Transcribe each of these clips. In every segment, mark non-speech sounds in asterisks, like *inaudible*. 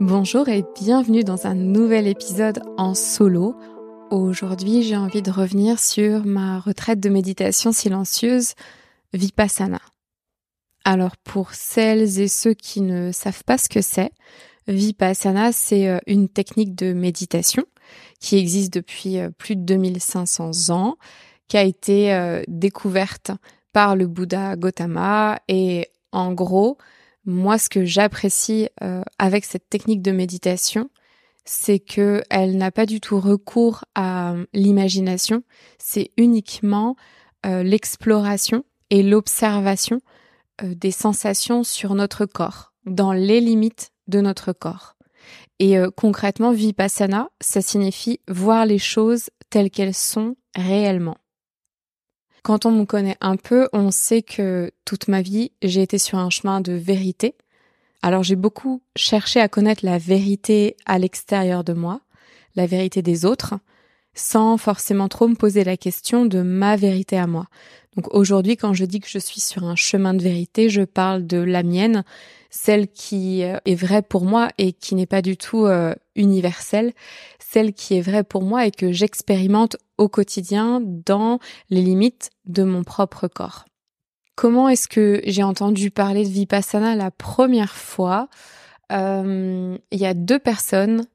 Bonjour et bienvenue dans un nouvel épisode en solo. Aujourd'hui, j'ai envie de revenir sur ma retraite de méditation silencieuse Vipassana. Alors pour celles et ceux qui ne savent pas ce que c'est, Vipassana, c'est euh, une technique de méditation qui existe depuis euh, plus de 2500 ans, qui a été euh, découverte par le Bouddha Gautama et en gros, moi, ce que j'apprécie euh, avec cette technique de méditation, c'est que elle n'a pas du tout recours à euh, l'imagination. C'est uniquement euh, l'exploration et l'observation des sensations sur notre corps, dans les limites de notre corps. Et concrètement, vipassana, ça signifie voir les choses telles qu'elles sont réellement. Quand on me connaît un peu, on sait que toute ma vie, j'ai été sur un chemin de vérité. Alors j'ai beaucoup cherché à connaître la vérité à l'extérieur de moi, la vérité des autres, sans forcément trop me poser la question de ma vérité à moi. Donc aujourd'hui, quand je dis que je suis sur un chemin de vérité, je parle de la mienne, celle qui euh, est vraie pour moi et qui n'est pas du tout euh, universelle, celle qui est vraie pour moi et que j'expérimente au quotidien dans les limites de mon propre corps. Comment est-ce que j'ai entendu parler de Vipassana la première fois? Euh, Il y a deux personnes,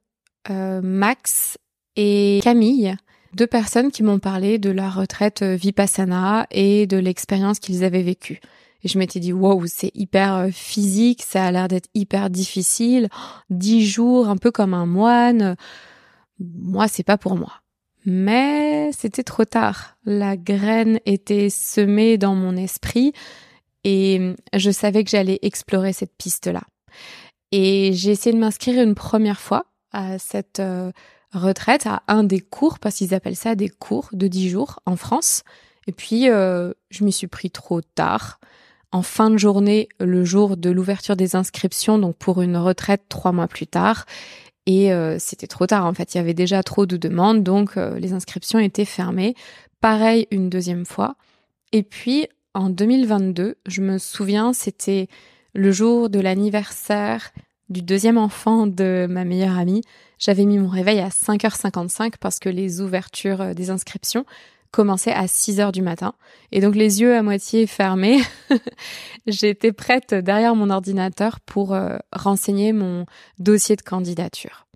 Max et Camille, deux personnes qui m'ont parlé de la retraite Vipassana et de l'expérience qu'ils avaient vécue. Et je m'étais dit, wow, c'est hyper euh, physique, ça a l'air d'être hyper difficile. Dix jours, un peu comme un moine. Moi, c'est pas pour moi. Mais c'était trop tard. La graine était semée dans mon esprit et je savais que j'allais explorer cette piste-là. Et j'ai essayé de m'inscrire une première fois à cette euh, retraite, à un des cours, parce qu'ils appellent ça des cours de dix jours en France. Et puis, euh, je m'y suis pris trop tard en fin de journée le jour de l'ouverture des inscriptions, donc pour une retraite trois mois plus tard. Et euh, c'était trop tard en fait, il y avait déjà trop de demandes, donc euh, les inscriptions étaient fermées. Pareil une deuxième fois. Et puis en 2022, je me souviens, c'était le jour de l'anniversaire du deuxième enfant de ma meilleure amie. J'avais mis mon réveil à 5h55 parce que les ouvertures euh, des inscriptions commençait à 6 heures du matin. Et donc les yeux à moitié fermés, *laughs* j'étais prête derrière mon ordinateur pour euh, renseigner mon dossier de candidature.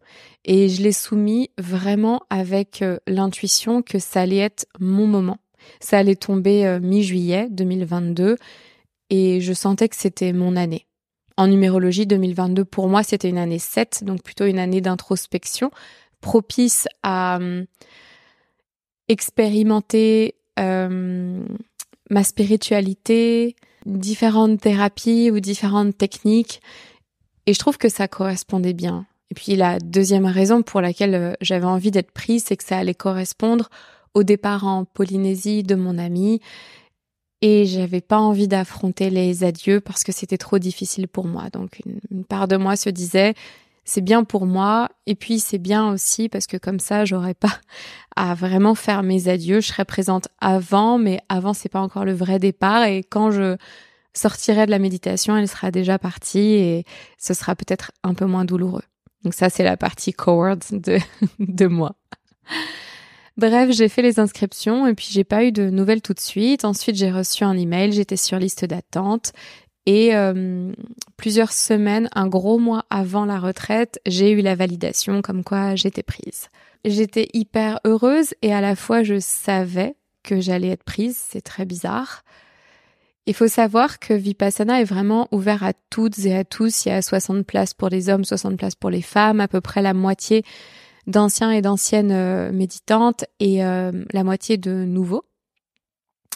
Et je l'ai soumis vraiment avec euh, l'intuition que ça allait être mon moment. Ça allait tomber euh, mi-juillet 2022 et je sentais que c'était mon année. En numérologie 2022, pour moi, c'était une année 7, donc plutôt une année d'introspection, propice à expérimenter euh, ma spiritualité, différentes thérapies ou différentes techniques. Et je trouve que ça correspondait bien. Et puis la deuxième raison pour laquelle euh, j'avais envie d'être prise, c'est que ça allait correspondre au départ en Polynésie de mon ami. Et j'avais pas envie d'affronter les adieux parce que c'était trop difficile pour moi. Donc une part de moi se disait, c'est bien pour moi et puis c'est bien aussi parce que comme ça j'aurais pas à vraiment faire mes adieux, je serais présente avant mais avant c'est pas encore le vrai départ et quand je sortirai de la méditation, elle sera déjà partie et ce sera peut-être un peu moins douloureux. Donc ça c'est la partie coward de *laughs* de moi. Bref, j'ai fait les inscriptions et puis j'ai pas eu de nouvelles tout de suite. Ensuite, j'ai reçu un email, j'étais sur liste d'attente et euh, plusieurs semaines, un gros mois avant la retraite, j'ai eu la validation comme quoi j'étais prise. J'étais hyper heureuse et à la fois je savais que j'allais être prise, c'est très bizarre. Il faut savoir que Vipassana est vraiment ouvert à toutes et à tous. Il y a 60 places pour les hommes, 60 places pour les femmes, à peu près la moitié d'anciens et d'anciennes euh, méditantes et euh, la moitié de nouveaux.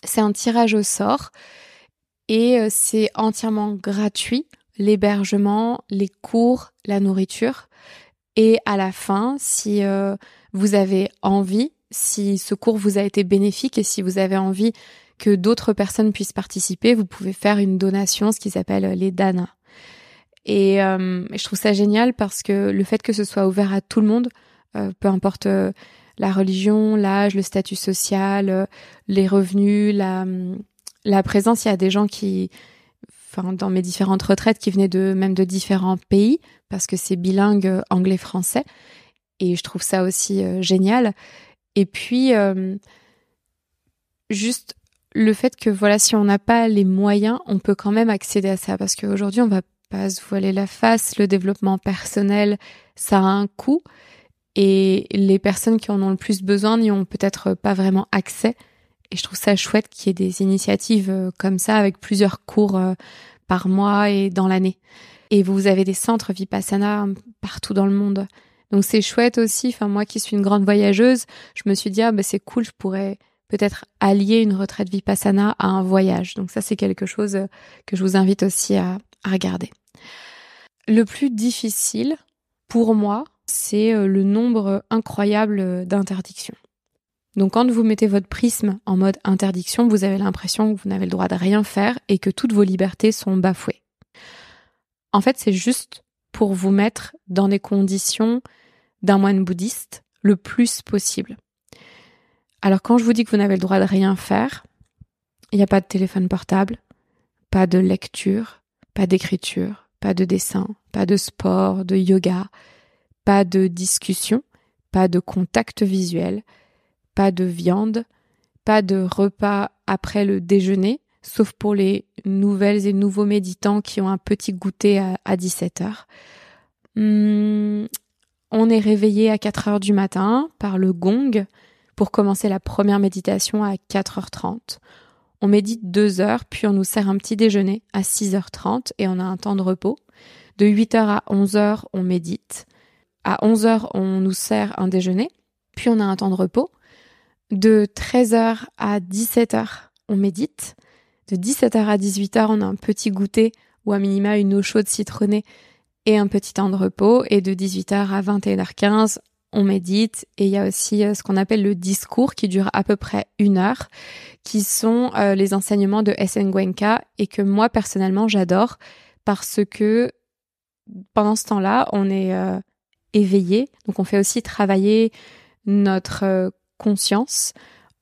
C'est un tirage au sort et euh, c'est entièrement gratuit, l'hébergement, les cours, la nourriture. Et à la fin, si euh, vous avez envie, si ce cours vous a été bénéfique et si vous avez envie que d'autres personnes puissent participer, vous pouvez faire une donation, ce qui s'appelle les dana. Et euh, je trouve ça génial parce que le fait que ce soit ouvert à tout le monde, peu importe la religion, l'âge, le statut social, les revenus, la, la présence, il y a des gens qui enfin dans mes différentes retraites qui venaient de même de différents pays parce que c'est bilingue euh, anglais-français et je trouve ça aussi euh, génial. Et puis euh, juste le fait que voilà si on n'a pas les moyens, on peut quand même accéder à ça parce qu'aujourd'hui on va pas se voiler la face, le développement personnel ça a un coût et les personnes qui en ont le plus besoin n'y ont peut-être pas vraiment accès. Et je trouve ça chouette qu'il y ait des initiatives euh, comme ça avec plusieurs cours euh, par mois et dans l'année. Et vous avez des centres Vipassana partout dans le monde. Donc c'est chouette aussi. Enfin moi qui suis une grande voyageuse, je me suis dit ah bah c'est cool, je pourrais peut-être allier une retraite Vipassana à un voyage. Donc ça c'est quelque chose euh, que je vous invite aussi à, à regarder. Le plus difficile pour moi, c'est euh, le nombre incroyable euh, d'interdictions. Donc quand vous mettez votre prisme en mode interdiction, vous avez l'impression que vous n'avez le droit de rien faire et que toutes vos libertés sont bafouées. En fait, c'est juste pour vous mettre dans des conditions d'un moine bouddhiste le plus possible. Alors quand je vous dis que vous n'avez le droit de rien faire, il n'y a pas de téléphone portable, pas de lecture, pas d'écriture, pas de dessin, pas de sport, de yoga, pas de discussion, pas de contact visuel, pas de viande, pas de repas après le déjeuner, sauf pour les nouvelles et nouveaux méditants qui ont un petit goûter à, 17 heures. Hmm, on est réveillé à 4 heures du matin par le gong pour commencer la première méditation à 4h30. On médite 2 heures, puis on nous sert un petit déjeuner à 6h30 et on a un temps de repos. De 8h à 11h, on médite. À 11h, on nous sert un déjeuner, puis on a un temps de repos. De 13h à 17h, on médite. De 17h à 18h, on a un petit goûter ou à minima une eau chaude citronnée et un petit temps de repos. Et de 18h à 21h15, on médite. Et il y a aussi euh, ce qu'on appelle le discours qui dure à peu près une heure, qui sont euh, les enseignements de SN Gwenka et que moi personnellement j'adore parce que pendant ce temps-là, on est euh, éveillé. Donc on fait aussi travailler notre conscience,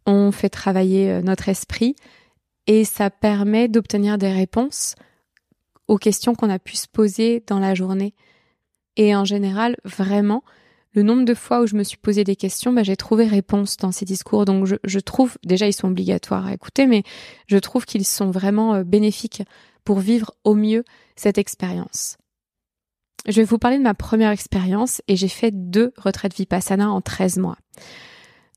on fait travailler euh, notre esprit et ça permet d'obtenir des réponses aux questions qu'on a pu se poser dans la journée. Et en général, vraiment, le nombre de fois où je me suis posé des questions, bah, j'ai trouvé réponse dans ces discours. Donc je, je, trouve, déjà ils sont obligatoires à écouter, mais je trouve qu'ils sont vraiment euh, bénéfiques pour vivre au mieux cette expérience. Je vais vous parler de ma première expérience et j'ai fait deux retraites Vipassana en 13 mois.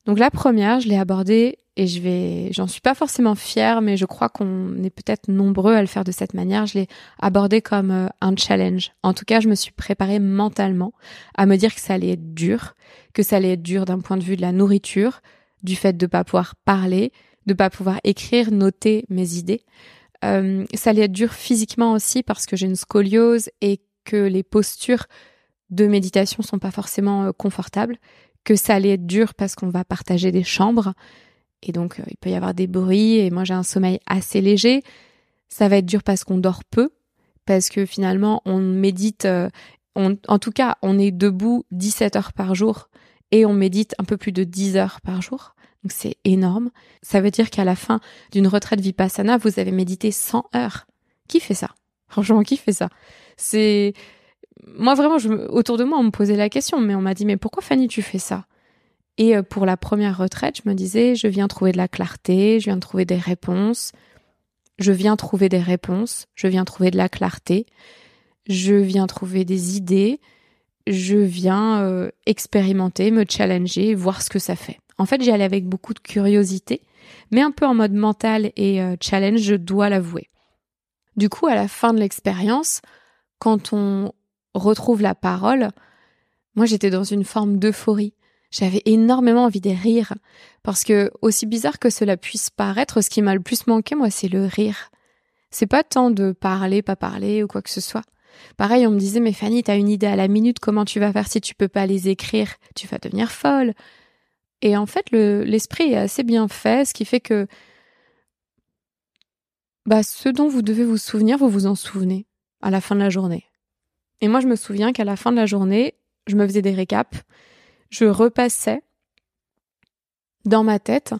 Donc la première, je l'ai abordée et je vais, j'en suis pas forcément fière, mais je crois qu'on est peut-être nombreux à le faire de cette manière. Je l'ai abordée comme euh, un challenge. En tout cas, je me suis préparée mentalement à me dire que ça allait être dur, que ça allait être dur d'un point de vue de la nourriture, du fait de pas pouvoir parler, de pas pouvoir écrire, noter mes idées. Euh, ça allait être dur physiquement aussi parce que j'ai une scoliose et que les postures de méditation sont pas forcément euh, confortables, que ça allait être dur parce qu'on va partager des chambres et donc euh, il peut y avoir des bruits et moi j'ai un sommeil assez léger. Ça va être dur parce qu'on dort peu, parce que finalement on médite, euh, en tout cas on est debout 17 heures par jour et on médite un peu plus de 10 heures par jour. Donc c'est énorme. Ça veut dire qu'à la fin d'une retraite vipassana, vous avez médité 100 heures. Qui fait ça? Franchement, qui fait ça? C'est moi vraiment, autour de moi, on me posait la question, mais on m'a dit mais pourquoi Fanny tu fais ça? Et euh, pour la première retraite, je me disais je viens trouver de la clarté, je viens trouver des réponses, je viens trouver des réponses, je viens trouver de la clarté, je viens trouver des idées, je viens euh, expérimenter, me challenger, voir ce que ça fait. En fait, j'y allais avec beaucoup de curiosité, mais un peu en mode mental et euh, challenge, je dois l'avouer. Du coup, à la fin de l'expérience, quand on retrouve la parole, moi j'étais dans une forme d'euphorie. J'avais énormément envie de rire parce que aussi bizarre que cela puisse paraître, ce qui m'a le plus manqué moi c'est le rire. C'est pas tant de parler, pas parler ou quoi que ce soit. Pareil, on me disait mais Fanny, t'as une idée à la minute, comment tu vas faire si tu peux pas les écrire? Tu vas devenir folle. Et en fait, l'esprit est assez bien fait, ce qui fait que bah, ce dont vous devez vous souvenir, vous vous en souvenez à la fin de la journée. Et moi, je me souviens qu'à la fin de la journée, je me faisais des récaps, je repassais dans ma tête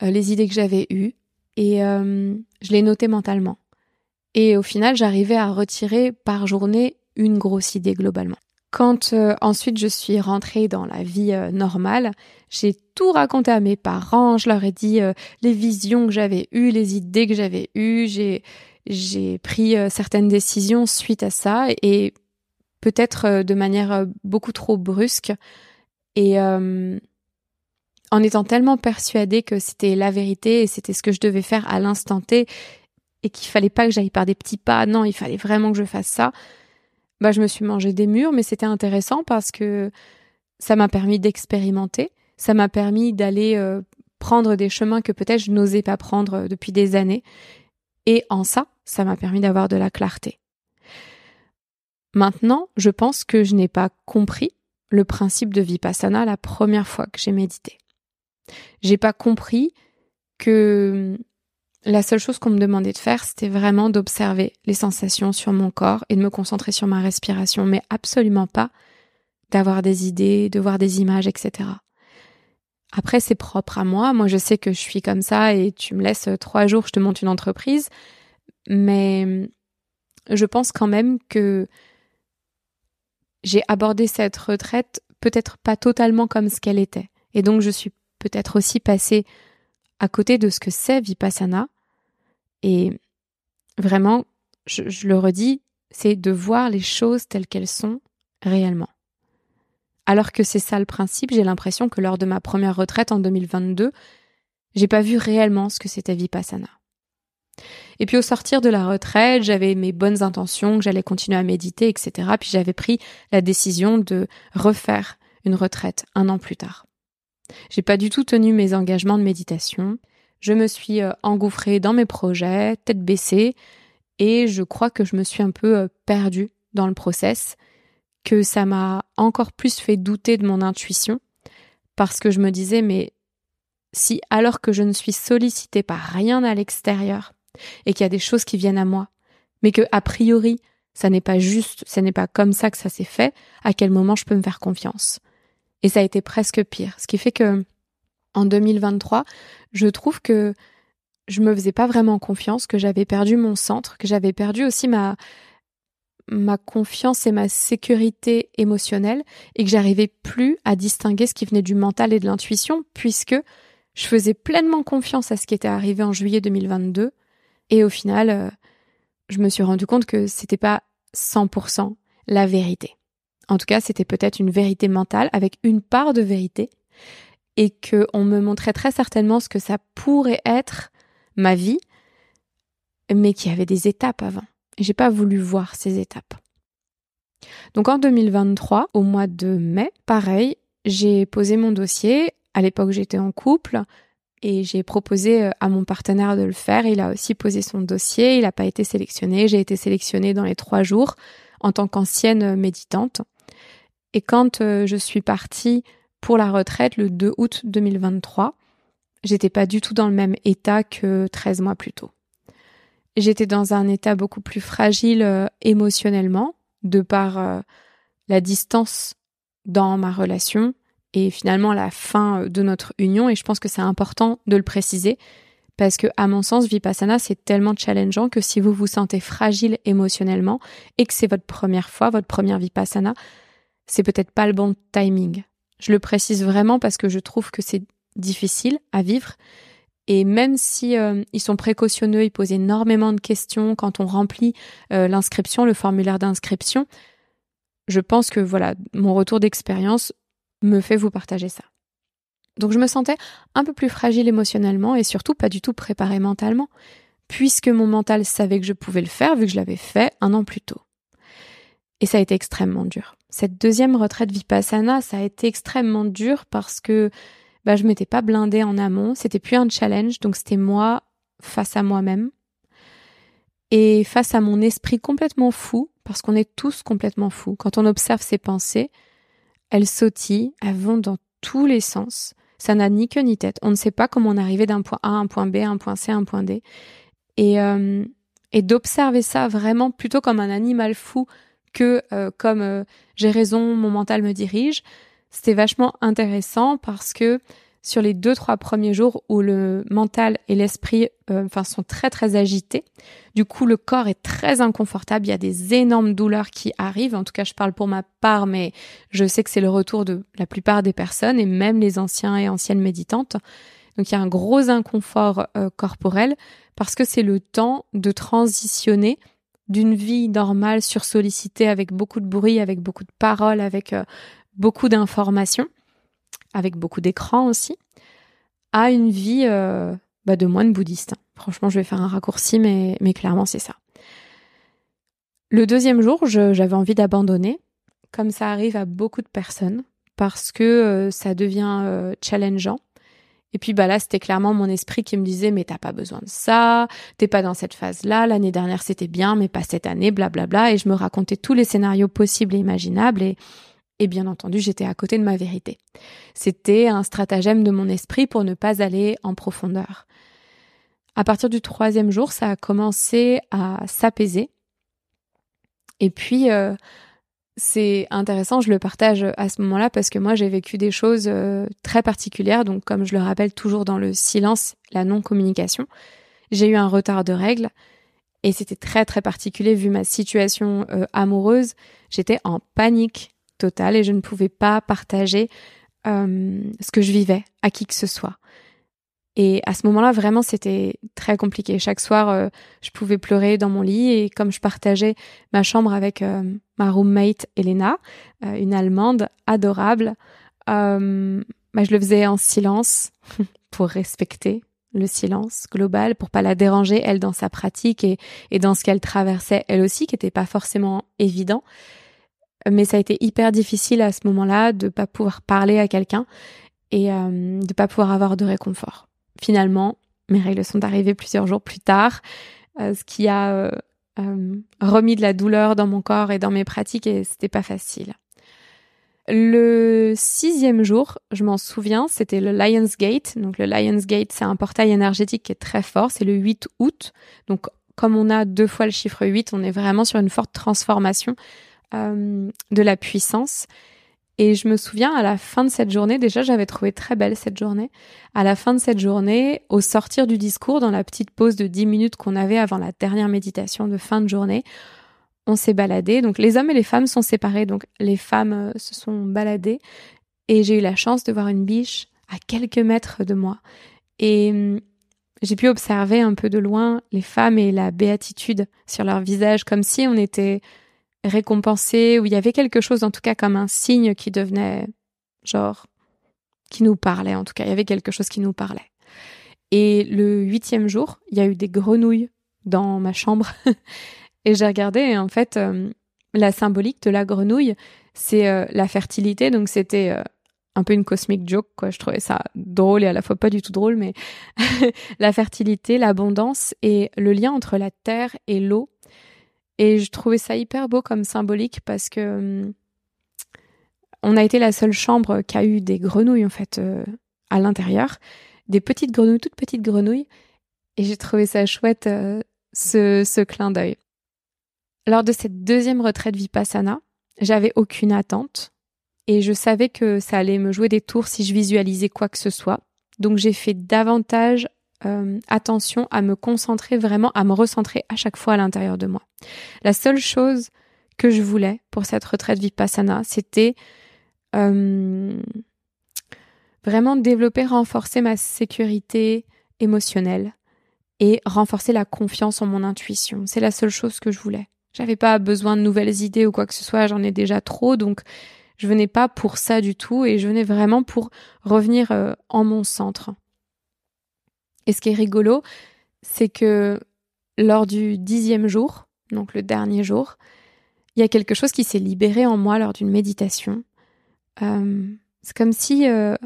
euh, les idées que j'avais eues et euh, je les notais mentalement. Et au final, j'arrivais à retirer par journée une grosse idée globalement. Quand euh, ensuite je suis rentrée dans la vie normale, j'ai tout raconté à mes parents, je leur ai dit les visions que j'avais eues, les idées que j'avais eues, j'ai j'ai pris certaines décisions suite à ça et peut-être de manière beaucoup trop brusque et en étant tellement persuadée que c'était la vérité et c'était ce que je devais faire à l'instant T et qu'il fallait pas que j'aille par des petits pas, non, il fallait vraiment que je fasse ça bah, je me suis mangé des murs, mais c'était intéressant parce que ça m'a permis d'expérimenter, ça m'a permis d'aller euh, prendre des chemins que peut-être je n'osais pas prendre euh, depuis des années. Et en ça, ça m'a permis d'avoir de la clarté. Maintenant, je pense que je n'ai pas compris le principe de Vipassana la première fois que j'ai médité. J'ai pas compris que la seule chose qu'on me demandait de faire, c'était vraiment d'observer les sensations sur mon corps et de me concentrer sur ma respiration, mais absolument pas d'avoir des idées, de voir des images, etc. Après, c'est propre à moi. Moi, je sais que je suis comme ça et tu me laisses trois jours, je te monte une entreprise. Mais je pense quand même que j'ai abordé cette retraite peut-être pas totalement comme ce qu'elle était. Et donc, je suis peut-être aussi passée à côté de ce que c'est Vipassana. Et vraiment, je, le redis, c'est de voir les choses telles qu'elles sont réellement. Alors que c'est ça le principe, j'ai l'impression que lors de ma première retraite en 2022, j'ai pas vu réellement ce que c'était Vipassana. Et puis au sortir de la retraite, j'avais mes bonnes intentions, que j'allais continuer à méditer, etc. Puis j'avais pris la décision de refaire une retraite un an plus tard. J'ai pas du tout tenu mes engagements de méditation. Je me suis euh, engouffrée dans mes projets, tête baissée, et je crois que je me suis un peu euh, perdue dans le process, que ça m'a encore plus fait douter de mon intuition, parce que je me disais, mais si alors que je ne suis sollicitée par rien à l'extérieur, et qu'il y a des choses qui viennent à moi, mais que a priori ça n'est pas juste, ça n'est pas comme ça que ça s'est fait, à quel moment je peux me faire confiance et ça a été presque pire. Ce qui fait que en 2023, je trouve que je me faisais pas vraiment confiance, que j'avais perdu mon centre, que j'avais perdu aussi ma ma confiance et ma sécurité émotionnelle et que j'arrivais plus à distinguer ce qui venait du mental et de l'intuition puisque je faisais pleinement confiance à ce qui était arrivé en juillet 2022 et au final euh, je me suis rendu compte que c'était pas 100% la vérité. En tout cas, c'était peut-être une vérité mentale avec une part de vérité et que on me montrait très certainement ce que ça pourrait être ma vie, mais qu'il y avait des étapes avant. Et j'ai pas voulu voir ces étapes. Donc en 2023, au mois de mai, pareil, j'ai posé mon dossier. À l'époque, j'étais en couple et j'ai proposé euh, à mon partenaire de le faire. Il a aussi posé son dossier. Il n'a pas été sélectionné. J'ai été sélectionnée dans les trois jours en tant qu'ancienne méditante. Et quand euh, je suis partie pour la retraite le 2 août 2023, j'étais pas du tout dans le même état que 13 mois plus tôt. J'étais dans un état beaucoup plus fragile euh, émotionnellement, de par euh, la distance dans ma relation et finalement la fin de notre union. Et je pense que c'est important de le préciser parce que, à mon sens, Vipassana, c'est tellement challengeant que si vous vous sentez fragile émotionnellement et que c'est votre première fois, votre première Vipassana, c'est peut-être pas le bon timing. Je le précise vraiment parce que je trouve que c'est difficile à vivre. Et même si euh, ils sont précautionneux, ils posent énormément de questions quand on remplit euh, l'inscription, le formulaire d'inscription, je pense que voilà, mon retour d'expérience me fait vous partager ça. Donc je me sentais un peu plus fragile émotionnellement et surtout pas du tout préparée mentalement, puisque mon mental savait que je pouvais le faire vu que je l'avais fait un an plus tôt. Et ça a été extrêmement dur. Cette deuxième retraite Vipassana, ça a été extrêmement dur parce que bah, je m'étais pas blindée en amont. C'était plus un challenge, donc c'était moi face à moi-même. Et face à mon esprit complètement fou, parce qu'on est tous complètement fous. Quand on observe ses pensées, elles sautillent, elles vont dans tous les sens. Ça n'a ni queue ni tête. On ne sait pas comment on arrivé d'un point A à un point B, un point C, un point D. Et, euh, et d'observer ça vraiment plutôt comme un animal fou que euh, comme euh, j'ai raison, mon mental me dirige. C'était vachement intéressant parce que sur les deux trois premiers jours où le mental et l'esprit euh, enfin sont très très agités. Du coup, le corps est très inconfortable, il y a des énormes douleurs qui arrivent. En tout cas, je parle pour ma part, mais je sais que c'est le retour de la plupart des personnes et même les anciens et anciennes méditantes. Donc il y a un gros inconfort euh, corporel parce que c'est le temps de transitionner d'une vie normale sursollicitée avec beaucoup de bruit, avec beaucoup de paroles, avec euh, beaucoup d'informations avec beaucoup d'écran aussi, à une vie euh, bah, de moine bouddhiste. Franchement, je vais faire un raccourci, mais, mais clairement, c'est ça. Le deuxième jour, j'avais envie d'abandonner, comme ça arrive à beaucoup de personnes, parce que euh, ça devient euh, challengeant. Et puis bah là, c'était clairement mon esprit qui me disait mais t'as pas besoin de ça, t'es pas dans cette phase-là, l'année dernière c'était bien, mais pas cette année, blablabla. Bla bla. Et je me racontais tous les scénarios possibles et imaginables et et bien entendu, j'étais à côté de ma vérité. C'était un stratagème de mon esprit pour ne pas aller en profondeur. À partir du troisième jour, ça a commencé à s'apaiser. Et puis, euh, c'est intéressant, je le partage à ce moment-là parce que moi, j'ai vécu des choses euh, très particulières. Donc, comme je le rappelle toujours dans le silence, la non-communication, j'ai eu un retard de règles. Et c'était très très particulier vu ma situation euh, amoureuse. J'étais en panique et je ne pouvais pas partager euh, ce que je vivais à qui que ce soit. Et à ce moment-là, vraiment, c'était très compliqué. Chaque soir, euh, je pouvais pleurer dans mon lit et comme je partageais ma chambre avec euh, ma roommate Elena, une Allemande adorable, bah, je le faisais en silence *laughs* pour respecter le silence global, pour pas la déranger, elle, dans sa pratique et, et dans ce qu'elle traversait, elle aussi, qui n'était pas forcément évident mais ça a été hyper difficile à ce moment-là de pas pouvoir parler à quelqu'un et euh, de pas pouvoir avoir de réconfort. Finalement, mes règles sont arrivées plusieurs jours plus tard, euh, ce qui a euh, remis de la douleur dans mon corps et dans mes pratiques et c'était pas facile. Le sixième jour, je m'en souviens, c'était le Lionsgate. Donc le Lionsgate, c'est un portail énergétique qui est très fort. C'est le 8 août. Donc comme on a deux fois le chiffre 8, on est vraiment sur une forte transformation euh, de la puissance. Et je me souviens, à la fin de cette journée, déjà j'avais trouvé très belle cette journée, à la fin de cette journée, au sortir du discours, dans la petite pause de 10 minutes qu'on avait avant la dernière méditation de fin de journée, on s'est baladé. Donc les hommes et les femmes sont séparés, donc les femmes euh, se sont baladées. Et j'ai eu la chance de voir une biche à quelques mètres de moi. Et hum, j'ai pu observer un peu de loin les femmes et la béatitude sur leur visage, comme si on était récompensé, où il y avait quelque chose, en tout cas comme un signe qui devenait, genre, qui nous parlait, en tout cas, il y avait quelque chose qui nous parlait. Et le huitième jour, il y a eu des grenouilles dans ma chambre. *laughs* et j'ai regardé, en fait, euh, la symbolique de la grenouille, c'est euh, la fertilité. Donc c'était euh, un peu une cosmic joke, quoi. Je trouvais ça drôle et à la fois pas du tout drôle, mais *laughs* la fertilité, l'abondance et le lien entre la terre et l'eau et je trouvais ça hyper beau comme symbolique parce que hum, on a été la seule chambre qui a eu des grenouilles en fait euh, à l'intérieur, des petites grenouilles, toutes petites grenouilles, et j'ai trouvé ça chouette euh, ce, ce clin d'œil. Lors de cette deuxième retraite vipassana, j'avais aucune attente et je savais que ça allait me jouer des tours si je visualisais quoi que ce soit. Donc j'ai fait davantage euh, attention à me concentrer vraiment, à me recentrer à chaque fois à l'intérieur de moi. La seule chose que je voulais pour cette retraite vipassana, c'était euh, vraiment développer, renforcer ma sécurité émotionnelle et renforcer la confiance en mon intuition. C'est la seule chose que je voulais. J'avais pas besoin de nouvelles idées ou quoi que ce soit, j'en ai déjà trop, donc je venais pas pour ça du tout et je venais vraiment pour revenir euh, en mon centre. Et ce qui est rigolo, c'est que lors du dixième jour, donc le dernier jour, il y a quelque chose qui s'est libéré en moi lors d'une méditation. Euh, c'est comme si, euh,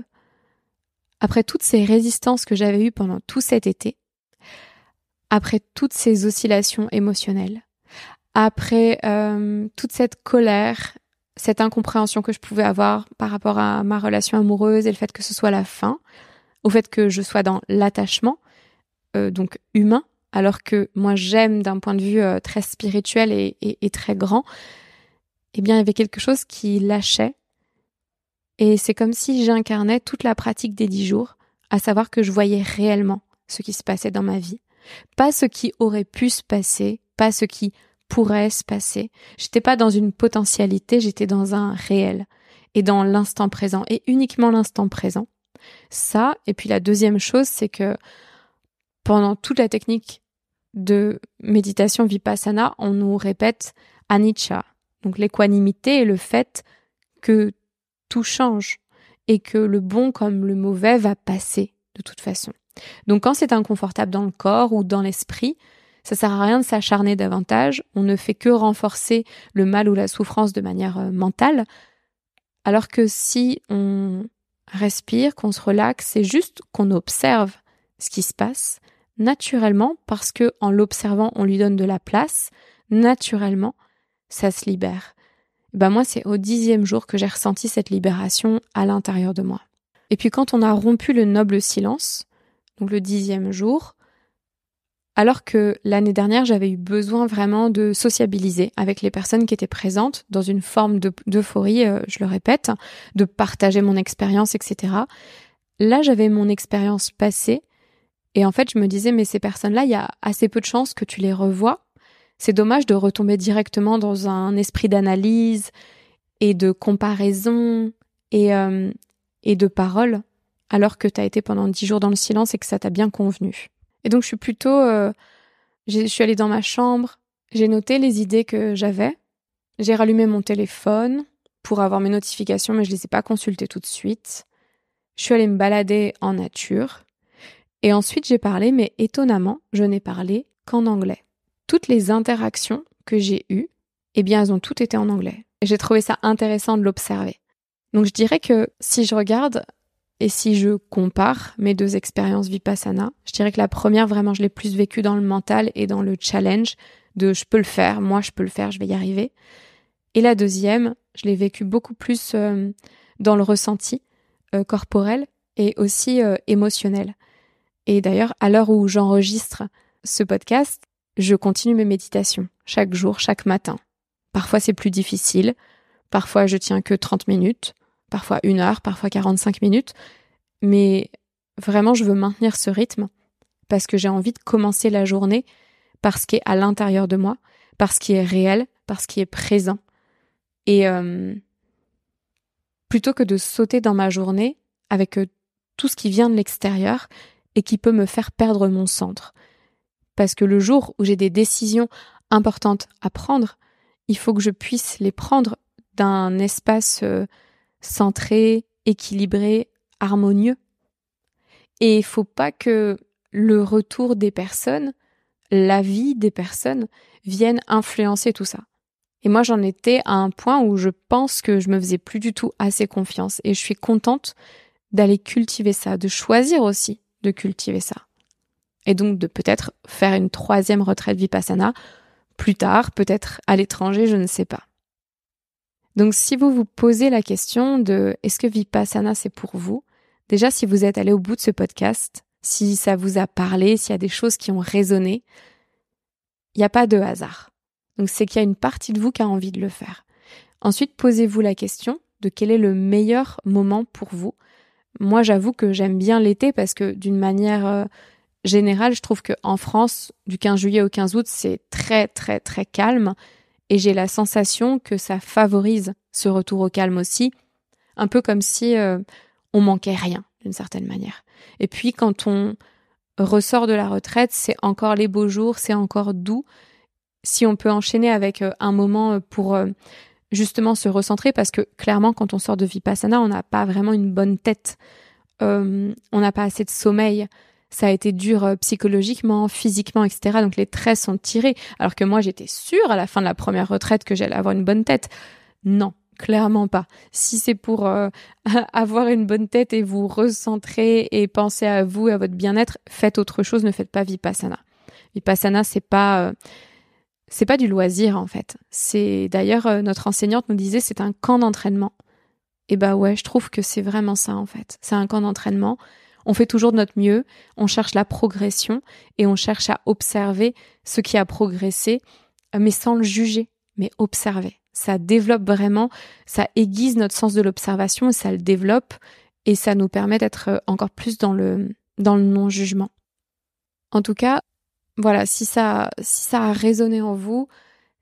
après toutes ces résistances que j'avais eues pendant tout cet été, après toutes ces oscillations émotionnelles, après euh, toute cette colère, cette incompréhension que je pouvais avoir par rapport à ma relation amoureuse et le fait que ce soit la fin, au fait que je sois dans l'attachement, euh, donc humain, alors que moi j'aime d'un point de vue euh, très spirituel et, très grand, eh bien il y avait quelque chose qui lâchait. Et c'est comme si j'incarnais toute la pratique des dix jours, à savoir que je voyais réellement ce qui se passait dans ma vie, pas ce qui aurait pu se passer, pas ce qui pourrait se passer. J'étais pas dans une potentialité, j'étais dans un réel et dans l'instant présent et uniquement l'instant présent. Ça, et puis la deuxième chose, c'est que pendant toute la technique de méditation vipassana, on nous répète anicca, donc l'équanimité et le fait que tout change et que le bon comme le mauvais va passer de toute façon. Donc quand c'est inconfortable dans le corps ou dans l'esprit, ça sert à rien de s'acharner davantage, on ne fait que renforcer le mal ou la souffrance de manière euh, mentale, alors que si on respire, qu'on se relaxe, c'est juste qu'on observe ce qui se passe naturellement parce que en l'observant, on lui donne de la place, naturellement, ça se libère. Ben moi, c'est au dixième jour que j'ai ressenti cette libération à l'intérieur de moi. Et puis quand on a rompu le noble silence, donc le dixième jour, alors que l'année dernière, j'avais eu besoin vraiment de sociabiliser avec les personnes qui étaient présentes dans une forme d'euphorie, euh, je le répète, de partager mon expérience, etc. Là, j'avais mon expérience passée et en fait, je me disais, mais ces personnes-là, il y a assez peu de chances que tu les revois. C'est dommage de retomber directement dans un esprit d'analyse et de comparaison et, euh, et de parole alors que tu as été pendant dix jours dans le silence et que ça t'a bien convenu. Et donc je suis plutôt, euh, je suis allée dans ma chambre, j'ai noté les idées que j'avais, j'ai rallumé mon téléphone pour avoir mes notifications, mais je les ai pas consultées tout de suite. Je suis allée me balader en nature. Et ensuite j'ai parlé, mais étonnamment, je n'ai parlé qu'en anglais. Toutes les interactions que j'ai eues, eh bien, elles ont toutes été en anglais. J'ai trouvé ça intéressant de l'observer. Donc je dirais que si je regarde et si je compare mes deux expériences Vipassana, je dirais que la première, vraiment, je l'ai plus vécue dans le mental et dans le challenge de je peux le faire, moi je peux le faire, je vais y arriver. Et la deuxième, je l'ai vécue beaucoup plus euh, dans le ressenti euh, corporel et aussi euh, émotionnel. Et d'ailleurs, à l'heure où j'enregistre ce podcast, je continue mes méditations chaque jour, chaque matin. Parfois c'est plus difficile, parfois je tiens que 30 minutes, parfois une heure, parfois 45 minutes. Mais vraiment, je veux maintenir ce rythme parce que j'ai envie de commencer la journée par ce qui est à l'intérieur de moi, par ce qui est réel, par ce qui est présent. Et euh, plutôt que de sauter dans ma journée avec euh, tout ce qui vient de l'extérieur et qui peut me faire perdre mon centre. Parce que le jour où j'ai des décisions importantes à prendre, il faut que je puisse les prendre d'un espace euh, centré, équilibré, harmonieux. Et il faut pas que le retour des personnes, la vie des personnes viennent influencer tout ça. Et moi, j'en étais à un point où je pense que je me faisais plus du tout assez confiance et je suis contente d'aller cultiver ça, de choisir aussi de cultiver ça. Et donc de peut-être faire une troisième retraite vipassana plus tard, peut-être à l'étranger, je ne sais pas. Donc si vous vous posez la question de est-ce que Vipassana c'est pour vous? Déjà si vous êtes allé au bout de ce podcast, si ça vous a parlé, s'il y a des choses qui ont résonné, il n'y a pas de hasard. Donc c'est qu'il y a une partie de vous qui a envie de le faire. Ensuite, posez-vous la question de quel est le meilleur moment pour vous. Moi, j'avoue que j'aime bien l'été parce que d'une manière euh, générale, je trouve qu'en France, du 15 juillet au 15 août, c'est très très très calme et j'ai la sensation que ça favorise ce retour au calme aussi, un peu comme si euh, on manquait rien d'une certaine manière. Et puis quand on ressort de la retraite, c'est encore les beaux jours, c'est encore doux. Si on peut enchaîner avec euh, un moment euh, pour justement se recentrer, parce que clairement quand on sort de Vipassana, on n'a pas vraiment une bonne tête, on n'a pas assez de sommeil, ça a été dur euh, psychologiquement, physiquement, etc. Donc les traits sont tirés. Alors que moi, j'étais sûre à la fin de la première retraite que j'allais avoir une bonne tête. Non, clairement pas. Si c'est pour euh, *laughs* avoir une bonne tête et vous recentrer et penser à vous et à votre bien-être, faites autre chose, ne faites pas vipassana. Vipassana, c'est pas euh, c'est pas du loisir en fait. C'est d'ailleurs notre enseignante nous disait c'est un camp d'entraînement. Et bah ouais, je trouve que c'est vraiment ça en fait. C'est un camp d'entraînement on fait toujours de notre mieux, on cherche la progression et on cherche à observer ce qui a progressé, mais sans le juger, mais observer. Ça développe vraiment, ça aiguise notre sens de l'observation et ça le développe et ça nous permet d'être encore plus dans le, dans le non-jugement. En tout cas, voilà, si ça, si ça a résonné en vous,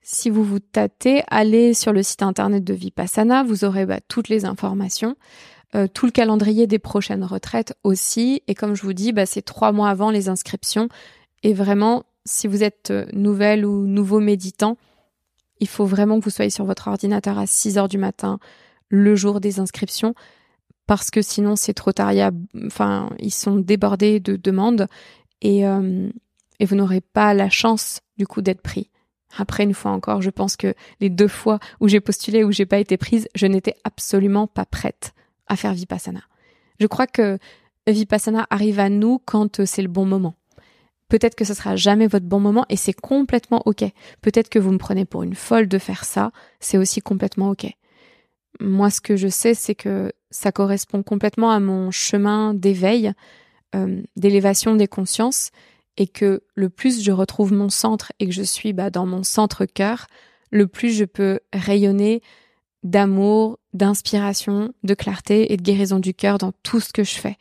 si vous vous tâtez, allez sur le site internet de Vipassana, vous aurez bah, toutes les informations, euh, tout le calendrier des prochaines retraites aussi. Et comme je vous dis, bah, c'est trois mois avant les inscriptions. Et vraiment, si vous êtes euh, nouvelle ou nouveau méditant, il faut vraiment que vous soyez sur votre ordinateur à 6 heures du matin le jour des inscriptions parce que sinon c'est trop tard. enfin, ils sont débordés de demandes et, euh, et vous n'aurez pas la chance du coup d'être pris. Après, une fois encore, je pense que les deux fois où j'ai postulé, où j'ai pas été prise, je n'étais absolument pas prête à faire Vipassana. Je crois que Vipassana arrive à nous quand euh, c'est le bon moment. Peut-être que ce sera jamais votre bon moment et c'est complètement ok. Peut-être que vous me prenez pour une folle de faire ça, c'est aussi complètement ok. Moi, ce que je sais, c'est que ça correspond complètement à mon chemin d'éveil, euh, d'élévation des consciences et que le plus je retrouve mon centre et que je suis bah, dans mon centre cœur, le plus je peux rayonner d'amour, d'inspiration, de clarté et de guérison du cœur dans tout ce que je fais.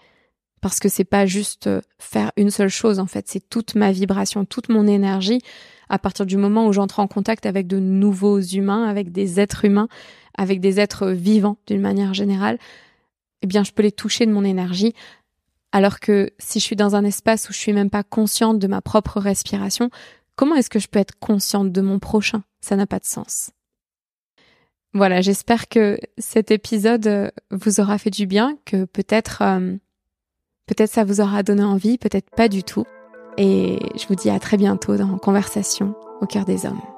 Parce que c'est pas juste euh, faire une seule chose, en fait, c'est toute ma vibration, toute mon énergie. À partir du moment où j'entre en contact avec de nouveaux humains, avec des êtres humains, avec des êtres vivants d'une manière générale, eh bien, je peux les toucher de mon énergie alors que si je suis dans un espace où je suis même pas consciente de ma propre respiration, comment est-ce que je peux être consciente de mon prochain? Ça n'a pas de sens. Voilà, j'espère que cet épisode euh, vous aura fait du bien, que peut-être euh, peut-être ça vous aura donné envie, peut-être pas du tout. Et je vous dis à très bientôt dans Conversation au cœur des hommes.